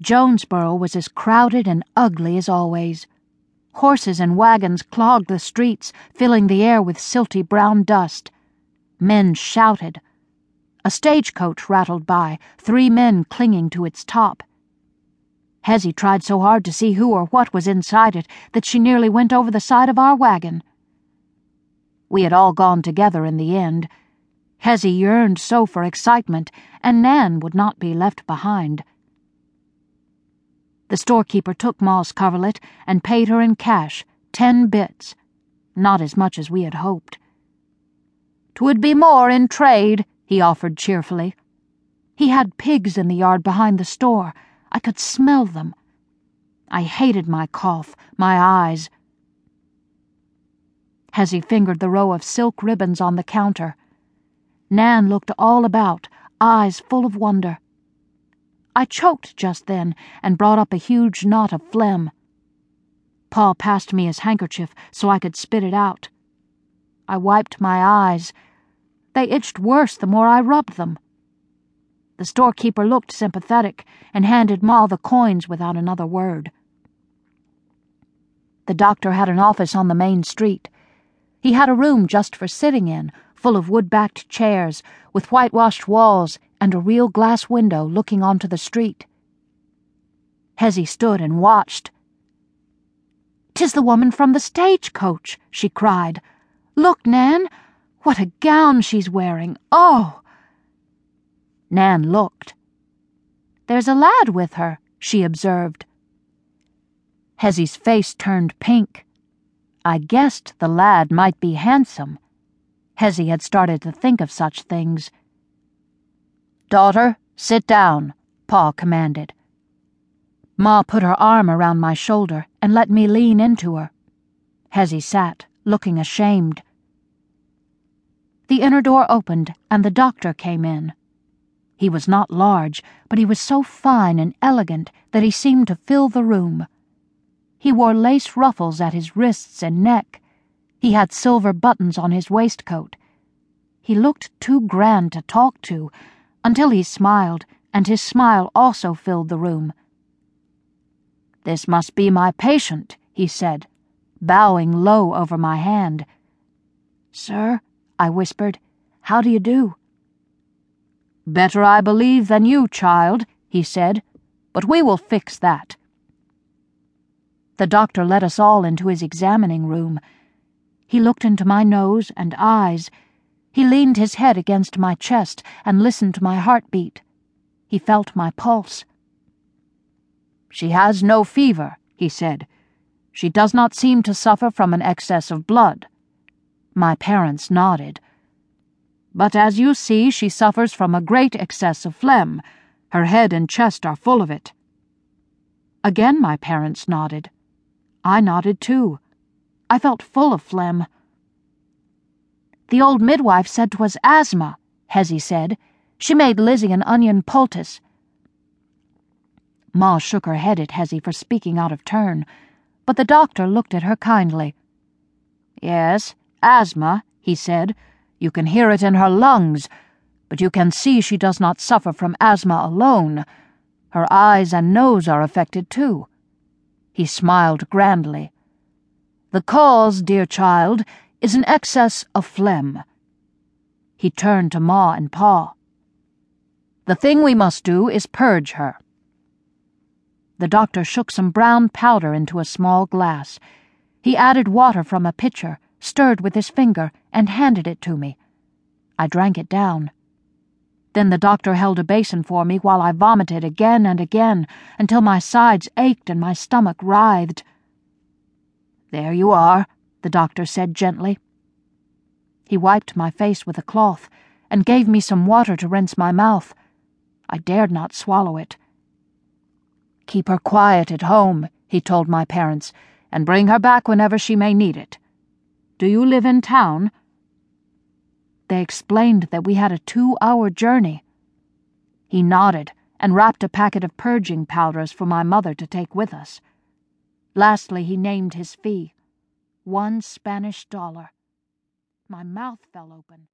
Jonesboro was as crowded and ugly as always. Horses and wagons clogged the streets, filling the air with silty brown dust. Men shouted. A stagecoach rattled by, three men clinging to its top. Hezzy tried so hard to see who or what was inside it that she nearly went over the side of our wagon. We had all gone together in the end. Hezzy yearned so for excitement, and Nan would not be left behind. The storekeeper took Ma's coverlet and paid her in cash, ten bits. Not as much as we had hoped. "'Twould be more in trade," he offered cheerfully. He had pigs in the yard behind the store. I could smell them. I hated my cough, my eyes. Hezzy fingered the row of silk ribbons on the counter. Nan looked all about, eyes full of wonder. I choked just then and brought up a huge knot of phlegm. Pa passed me his handkerchief so I could spit it out. I wiped my eyes. They itched worse the more I rubbed them. The storekeeper looked sympathetic and handed Ma the coins without another word. The doctor had an office on the main street. He had a room just for sitting in, full of wood backed chairs, with whitewashed walls and a real glass window looking onto the street. Hezzy stood and watched. "'Tis the woman from the stagecoach," she cried. "Look, Nan! What a gown she's wearing! Oh!" Nan looked. "There's a lad with her," she observed. Hezzy's face turned pink. I guessed the lad might be handsome. Hezzy had started to think of such things. Daughter, sit down, Pa commanded. Ma put her arm around my shoulder and let me lean into her. Hezzy sat, looking ashamed. The inner door opened and the doctor came in. He was not large, but he was so fine and elegant that he seemed to fill the room. He wore lace ruffles at his wrists and neck. He had silver buttons on his waistcoat. He looked too grand to talk to, until he smiled, and his smile also filled the room. This must be my patient, he said, bowing low over my hand. Sir, I whispered, how do you do? Better, I believe, than you, child, he said, but we will fix that. The doctor led us all into his examining room. He looked into my nose and eyes he leaned his head against my chest and listened to my heartbeat. He felt my pulse. She has no fever, he said. She does not seem to suffer from an excess of blood. My parents nodded. But as you see, she suffers from a great excess of phlegm. Her head and chest are full of it. Again my parents nodded. I nodded too. I felt full of phlegm. The old midwife said 'twas asthma, Hezzy said. She made Lizzy an onion poultice. Ma shook her head at Hezzy for speaking out of turn, but the doctor looked at her kindly. Yes, asthma, he said. You can hear it in her lungs, but you can see she does not suffer from asthma alone. Her eyes and nose are affected too. He smiled grandly. The cause, dear child, is an excess of phlegm. He turned to Ma and Pa. The thing we must do is purge her. The doctor shook some brown powder into a small glass. He added water from a pitcher, stirred with his finger, and handed it to me. I drank it down. Then the doctor held a basin for me while I vomited again and again until my sides ached and my stomach writhed. There you are, the doctor said gently. He wiped my face with a cloth and gave me some water to rinse my mouth. I dared not swallow it. Keep her quiet at home, he told my parents, and bring her back whenever she may need it. Do you live in town? They explained that we had a two hour journey. He nodded and wrapped a packet of purging powders for my mother to take with us. Lastly, he named his fee one Spanish dollar. My mouth fell open.